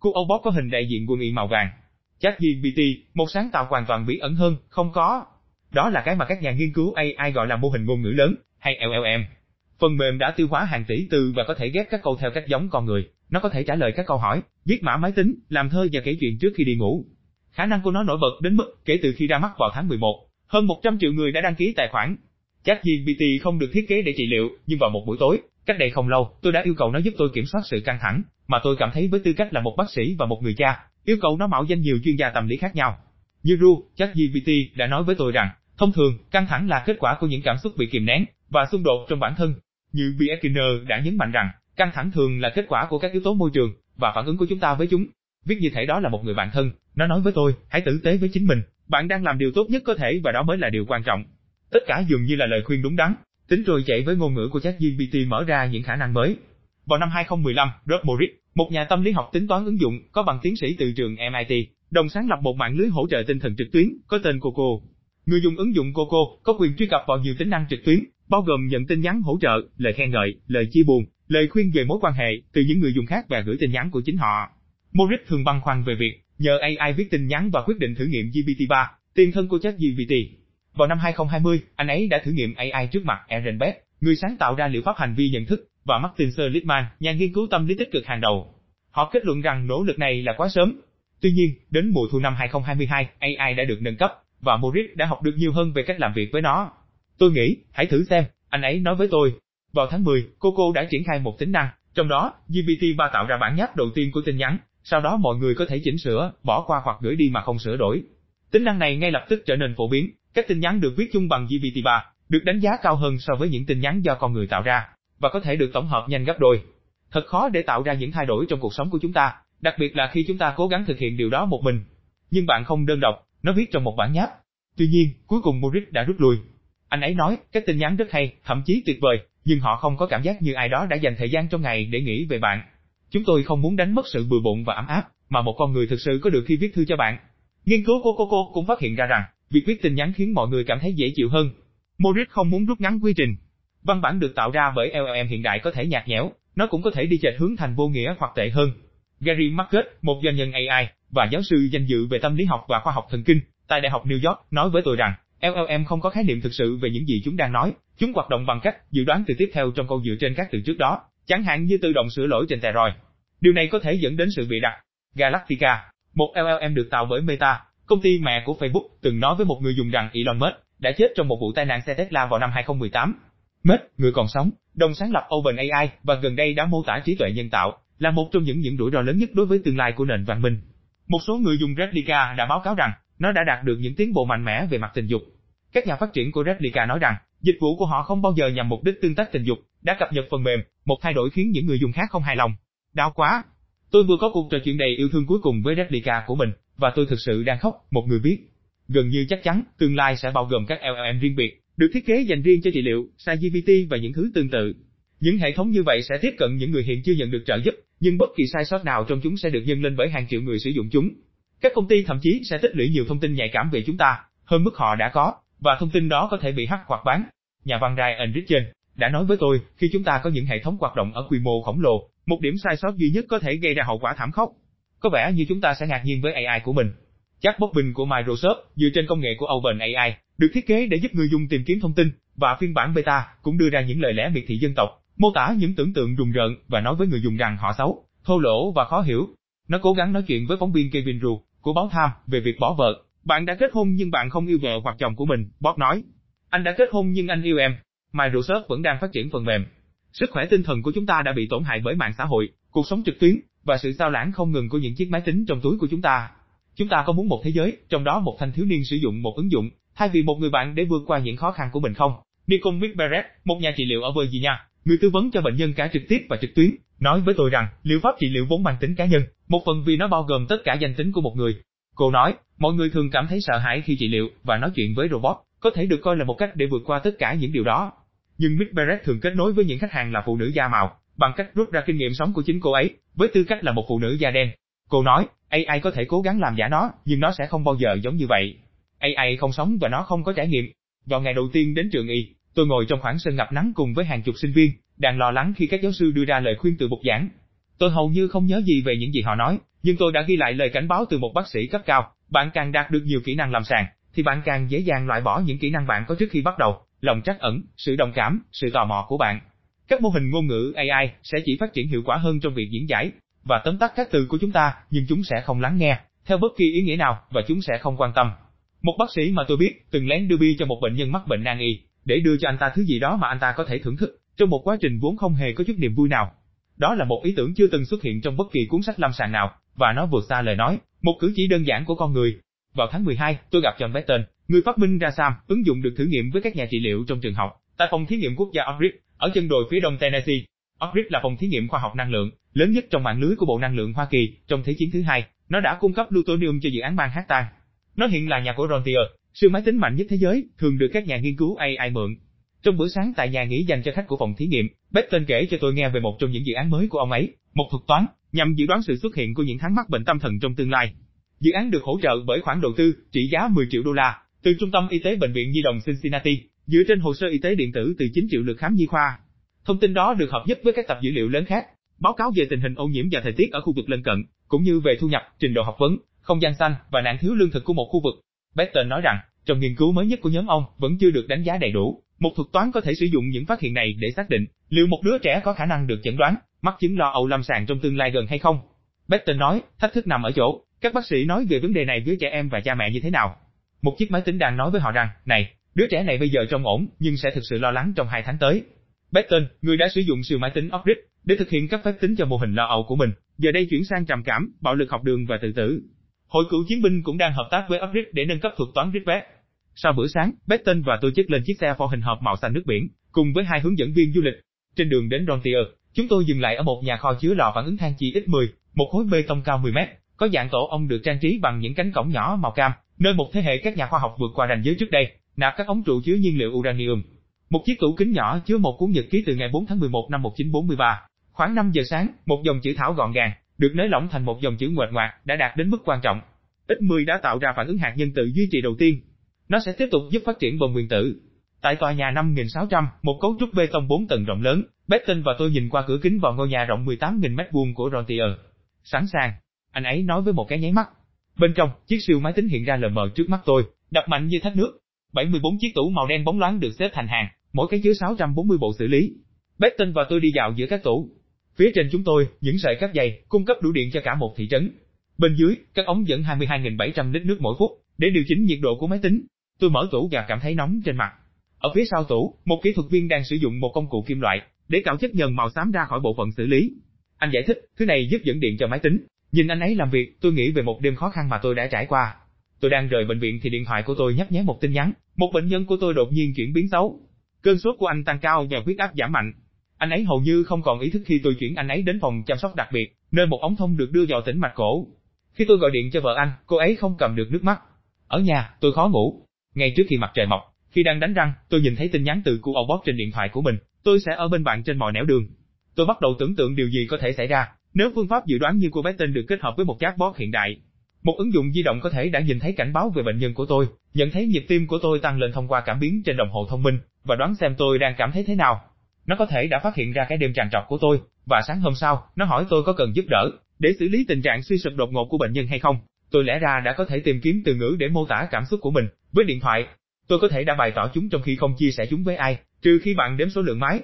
Cú Âu Bóp có hình đại diện quân y màu vàng. ChatGPT, một sáng tạo hoàn toàn bí ẩn hơn, không có. Đó là cái mà các nhà nghiên cứu AI gọi là mô hình ngôn ngữ lớn, hay LLM. Phần mềm đã tiêu hóa hàng tỷ từ và có thể ghép các câu theo cách giống con người. Nó có thể trả lời các câu hỏi, viết mã máy tính, làm thơ và kể chuyện trước khi đi ngủ. Khả năng của nó nổi bật đến mức kể từ khi ra mắt vào tháng 11, hơn 100 triệu người đã đăng ký tài khoản. ChatGPT không được thiết kế để trị liệu, nhưng vào một buổi tối, cách đây không lâu, tôi đã yêu cầu nó giúp tôi kiểm soát sự căng thẳng, mà tôi cảm thấy với tư cách là một bác sĩ và một người cha, yêu cầu nó mạo danh nhiều chuyên gia tâm lý khác nhau. Như Ru, ChatGPT đã nói với tôi rằng, thông thường, căng thẳng là kết quả của những cảm xúc bị kìm nén và xung đột trong bản thân. Như B. Đã nhấn mạnh rằng, căng thẳng thường là kết quả của các yếu tố môi trường và phản ứng của chúng ta với chúng. Viết như thể đó là một người bạn thân, nó nói với tôi, hãy tử tế với chính mình, bạn đang làm điều tốt nhất có thể và đó mới là điều quan trọng. Tất cả dường như là lời khuyên đúng đắn, tính rồi chạy với ngôn ngữ của ChatGPT mở ra những khả năng mới. Vào năm 2015, Rob Morris, một nhà tâm lý học tính toán ứng dụng có bằng tiến sĩ từ trường MIT, đồng sáng lập một mạng lưới hỗ trợ tinh thần trực tuyến có tên Coco. Người dùng ứng dụng Coco có quyền truy cập vào nhiều tính năng trực tuyến, bao gồm nhận tin nhắn hỗ trợ, lời khen ngợi, lời chia buồn, lời khuyên về mối quan hệ từ những người dùng khác và gửi tin nhắn của chính họ. Morris thường băn khoăn về việc nhờ AI viết tin nhắn và quyết định thử nghiệm GPT-3, tiền thân của ChatGPT. Vào năm 2020, anh ấy đã thử nghiệm AI trước mặt Aaron Beck, người sáng tạo ra liệu pháp hành vi nhận thức, và Martin Seligman, nhà nghiên cứu tâm lý tích cực hàng đầu. Họ kết luận rằng nỗ lực này là quá sớm. Tuy nhiên, đến mùa thu năm 2022, AI đã được nâng cấp, và Morris đã học được nhiều hơn về cách làm việc với nó. Tôi nghĩ, hãy thử xem, anh ấy nói với tôi. Vào tháng 10, Coco đã triển khai một tính năng, trong đó, GPT-3 tạo ra bản nháp đầu tiên của tin nhắn, sau đó mọi người có thể chỉnh sửa, bỏ qua hoặc gửi đi mà không sửa đổi. Tính năng này ngay lập tức trở nên phổ biến, các tin nhắn được viết chung bằng GPT-3, được đánh giá cao hơn so với những tin nhắn do con người tạo ra, và có thể được tổng hợp nhanh gấp đôi. Thật khó để tạo ra những thay đổi trong cuộc sống của chúng ta, đặc biệt là khi chúng ta cố gắng thực hiện điều đó một mình. Nhưng bạn không đơn độc, nó viết trong một bản nháp. Tuy nhiên, cuối cùng Moritz đã rút lui. Anh ấy nói, các tin nhắn rất hay, thậm chí tuyệt vời, nhưng họ không có cảm giác như ai đó đã dành thời gian trong ngày để nghĩ về bạn. Chúng tôi không muốn đánh mất sự bừa bộn và ấm áp, mà một con người thực sự có được khi viết thư cho bạn. Nghiên cứu của Coco cũng phát hiện ra rằng, việc viết tin nhắn khiến mọi người cảm thấy dễ chịu hơn. Morris không muốn rút ngắn quy trình. Văn bản được tạo ra bởi LLM hiện đại có thể nhạt nhẽo, nó cũng có thể đi chệch hướng thành vô nghĩa hoặc tệ hơn. Gary Marcus, một doanh nhân AI và giáo sư danh dự về tâm lý học và khoa học thần kinh tại Đại học New York, nói với tôi rằng, LLM không có khái niệm thực sự về những gì chúng đang nói, chúng hoạt động bằng cách dự đoán từ tiếp theo trong câu dựa trên các từ trước đó, chẳng hạn như tự động sửa lỗi trên steroid. Điều này có thể dẫn đến sự bị đặt. Galactica, một LLM được tạo bởi Meta, công ty mẹ của Facebook, từng nói với một người dùng rằng Elon Musk đã chết trong một vụ tai nạn xe Tesla vào năm 2018. Musk, người còn sống, đồng sáng lập OpenAI và gần đây đã mô tả trí tuệ nhân tạo là một trong những những rủi ro lớn nhất đối với tương lai của nền văn minh. Một số người dùng Replica đã báo cáo rằng nó đã đạt được những tiến bộ mạnh mẽ về mặt tình dục. Các nhà phát triển của Replica nói rằng dịch vụ của họ không bao giờ nhằm mục đích tương tác tình dục, đã cập nhật phần mềm, một thay đổi khiến những người dùng khác không hài lòng. Đau quá. Tôi vừa có cuộc trò chuyện đầy yêu thương cuối cùng với Replica của mình, và tôi thực sự đang khóc, một người viết. Gần như chắc chắn, tương lai sẽ bao gồm các LLM riêng biệt, được thiết kế dành riêng cho trị liệu, sai GPT và những thứ tương tự. Những hệ thống như vậy sẽ tiếp cận những người hiện chưa nhận được trợ giúp, nhưng bất kỳ sai sót nào trong chúng sẽ được nhân lên bởi hàng triệu người sử dụng chúng. Các công ty thậm chí sẽ tích lũy nhiều thông tin nhạy cảm về chúng ta, hơn mức họ đã có, và thông tin đó có thể bị hack hoặc bán. Nhà văn Ryan Richardson đã nói với tôi, khi chúng ta có những hệ thống hoạt động ở quy mô khổng lồ, một điểm sai sót duy nhất có thể gây ra hậu quả thảm khốc. Có vẻ như chúng ta sẽ ngạc nhiên với AI của mình. Chatbot Bing của Microsoft dựa trên công nghệ của OpenAI, được thiết kế để giúp người dùng tìm kiếm thông tin, và phiên bản beta cũng đưa ra những lời lẽ miệt thị dân tộc, mô tả những tưởng tượng rùng rợn và nói với người dùng rằng họ xấu, thô lỗ và khó hiểu. Nó cố gắng nói chuyện với phóng viên Kevin Ru của báo Time về việc bỏ vợ. Bạn đã kết hôn nhưng bạn không yêu vợ hoặc chồng của mình, Bob nói. Anh đã kết hôn nhưng anh yêu em. Microsoft vẫn đang phát triển phần mềm. Sức khỏe tinh thần của chúng ta đã bị tổn hại bởi mạng xã hội, cuộc sống trực tuyến và sự sao lãng không ngừng của những chiếc máy tính trong túi của chúng ta. Chúng ta có muốn một thế giới, trong đó một thanh thiếu niên sử dụng một ứng dụng, thay vì một người bạn để vượt qua những khó khăn của mình không? Nicole Barrett, một nhà trị liệu ở Virginia, người tư vấn cho bệnh nhân cả trực tiếp và trực tuyến, nói với tôi rằng, liệu pháp trị liệu vốn mang tính cá nhân, một phần vì nó bao gồm tất cả danh tính của một người. Cô nói, mọi người thường cảm thấy sợ hãi khi trị liệu và nói chuyện với robot, có thể được coi là một cách để vượt qua tất cả những điều đó. Nhưng Mick Barrett thường kết nối với những khách hàng là phụ nữ da màu, bằng cách rút ra kinh nghiệm sống của chính cô ấy, với tư cách là một phụ nữ da đen. Cô nói, AI có thể cố gắng làm giả nó, nhưng nó sẽ không bao giờ giống như vậy. AI không sống và nó không có trải nghiệm. Vào ngày đầu tiên đến trường y, tôi ngồi trong khoảng sân ngập nắng cùng với hàng chục sinh viên, đang lo lắng khi các giáo sư đưa ra lời khuyên từ bục giảng. Tôi hầu như không nhớ gì về những gì họ nói, nhưng tôi đã ghi lại lời cảnh báo từ một bác sĩ cấp cao, bạn càng đạt được nhiều kỹ năng làm sàng, thì bạn càng dễ dàng loại bỏ những kỹ năng bạn có trước khi bắt đầu, lòng trắc ẩn, sự đồng cảm, sự tò mò của bạn. Các mô hình ngôn ngữ AI sẽ chỉ phát triển hiệu quả hơn trong việc diễn giải và tóm tắt các từ của chúng ta, nhưng chúng sẽ không lắng nghe theo bất kỳ ý nghĩa nào và chúng sẽ không quan tâm. Một bác sĩ mà tôi biết từng lén đưa bia cho một bệnh nhân mắc bệnh nan y để đưa cho anh ta thứ gì đó mà anh ta có thể thưởng thức trong một quá trình vốn không hề có chút niềm vui nào. Đó là một ý tưởng chưa từng xuất hiện trong bất kỳ cuốn sách lâm sàng nào và nó vượt xa lời nói, một cử chỉ đơn giản của con người. Vào tháng 12, tôi gặp John Benton, người phát minh ra SAM, ứng dụng được thử nghiệm với các nhà trị liệu trong trường học, tại phòng thí nghiệm quốc gia Oxford ở chân đồi phía đông Tennessee. Oak Ridge là phòng thí nghiệm khoa học năng lượng lớn nhất trong mạng lưới của Bộ Năng lượng Hoa Kỳ trong Thế chiến thứ hai. Nó đã cung cấp plutonium cho dự án Manhattan. Nó hiện là nhà của Rontier, siêu máy tính mạnh nhất thế giới, thường được các nhà nghiên cứu AI mượn. Trong bữa sáng tại nhà nghỉ dành cho khách của phòng thí nghiệm, Betton kể cho tôi nghe về một trong những dự án mới của ông ấy, một thuật toán nhằm dự đoán sự xuất hiện của những tháng mắc bệnh tâm thần trong tương lai. Dự án được hỗ trợ bởi khoản đầu tư trị giá 10 triệu đô la từ Trung tâm Y tế Bệnh viện Nhi đồng Cincinnati, dựa trên hồ sơ y tế điện tử từ 9 triệu lượt khám nhi khoa. Thông tin đó được hợp nhất với các tập dữ liệu lớn khác, báo cáo về tình hình ô nhiễm và thời tiết ở khu vực lân cận, cũng như về thu nhập, trình độ học vấn, không gian xanh và nạn thiếu lương thực của một khu vực. Benton nói rằng, trong nghiên cứu mới nhất của nhóm ông vẫn chưa được đánh giá đầy đủ. Một thuật toán có thể sử dụng những phát hiện này để xác định liệu một đứa trẻ có khả năng được chẩn đoán mắc chứng lo âu lâm sàng trong tương lai gần hay không. Benton nói, thách thức nằm ở chỗ, các bác sĩ nói về vấn đề này với trẻ em và cha mẹ như thế nào. Một chiếc máy tính đang nói với họ rằng, này, đứa trẻ này bây giờ trông ổn, nhưng sẽ thực sự lo lắng trong hai tháng tới. Betton, người đã sử dụng siêu máy tính Oxford để thực hiện các phép tính cho mô hình lo âu của mình, giờ đây chuyển sang trầm cảm, bạo lực học đường và tự tử. Hội cựu chiến binh cũng đang hợp tác với Oxford để nâng cấp thuật toán Ripvet. Sau bữa sáng, Betton và tôi chất lên chiếc xe pho hình hộp màu xanh nước biển, cùng với hai hướng dẫn viên du lịch. Trên đường đến Rontier, chúng tôi dừng lại ở một nhà kho chứa lò phản ứng than chi X10, một khối bê tông cao 10 mét, có dạng tổ ong được trang trí bằng những cánh cổng nhỏ màu cam, nơi một thế hệ các nhà khoa học vượt qua ranh giới trước đây, nạp các ống trụ chứa nhiên liệu uranium. Một chiếc tủ kính nhỏ chứa một cuốn nhật ký từ ngày 4 tháng 11 năm 1943. Khoảng 5 giờ sáng, một dòng chữ thảo gọn gàng, được nới lỏng thành một dòng chữ nguệch ngoạc, đã đạt đến mức quan trọng. X10 đã tạo ra phản ứng hạt nhân tự duy trì đầu tiên. Nó sẽ tiếp tục giúp phát triển bom nguyên tử. Tại tòa nhà 5600, một cấu trúc bê tông 4 tầng rộng lớn, Betton và tôi nhìn qua cửa kính vào ngôi nhà rộng 18.000 mét vuông của Rontier. Sẵn sàng, anh ấy nói với một cái nháy mắt. Bên trong, chiếc siêu máy tính hiện ra lờ mờ trước mắt tôi, đập mạnh như thác nước. 74 chiếc tủ màu đen bóng loáng được xếp thành hàng, mỗi cái chứa 640 bộ xử lý. Betton và tôi đi dạo giữa các tủ. Phía trên chúng tôi, những sợi cáp dày, cung cấp đủ điện cho cả một thị trấn. Bên dưới, các ống dẫn 22.700 lít nước mỗi phút, để điều chỉnh nhiệt độ của máy tính. Tôi mở tủ và cảm thấy nóng trên mặt. Ở phía sau tủ, một kỹ thuật viên đang sử dụng một công cụ kim loại, để cạo chất nhờn màu xám ra khỏi bộ phận xử lý. Anh giải thích, thứ này giúp dẫn điện cho máy tính. Nhìn anh ấy làm việc, tôi nghĩ về một đêm khó khăn mà tôi đã trải qua. Tôi đang rời bệnh viện thì điện thoại của tôi nhấp nháy một tin nhắn, một bệnh nhân của tôi đột nhiên chuyển biến xấu. Cơn sốt của anh tăng cao và huyết áp giảm mạnh. Anh ấy hầu như không còn ý thức khi tôi chuyển anh ấy đến phòng chăm sóc đặc biệt, nơi một ống thông được đưa vào tĩnh mạch cổ. Khi tôi gọi điện cho vợ anh, cô ấy không cầm được nước mắt. Ở nhà, tôi khó ngủ. Ngay trước khi mặt trời mọc, khi đang đánh răng, tôi nhìn thấy tin nhắn từ của Obot trên điện thoại của mình. Tôi sẽ ở bên bạn trên mọi nẻo đường. Tôi bắt đầu tưởng tượng điều gì có thể xảy ra, nếu phương pháp dự đoán như của bé tên được kết hợp với một chatbot hiện đại. Một ứng dụng di động có thể đã nhìn thấy cảnh báo về bệnh nhân của tôi, nhận thấy nhịp tim của tôi tăng lên thông qua cảm biến trên đồng hồ thông minh, và đoán xem tôi đang cảm thấy thế nào. Nó có thể đã phát hiện ra cái đêm tràn trọc của tôi, và sáng hôm sau, nó hỏi tôi có cần giúp đỡ, để xử lý tình trạng suy sụp đột ngột của bệnh nhân hay không. Tôi lẽ ra đã có thể tìm kiếm từ ngữ để mô tả cảm xúc của mình, với điện thoại. Tôi có thể đã bày tỏ chúng trong khi không chia sẻ chúng với ai, trừ khi bạn đếm số lượng máy,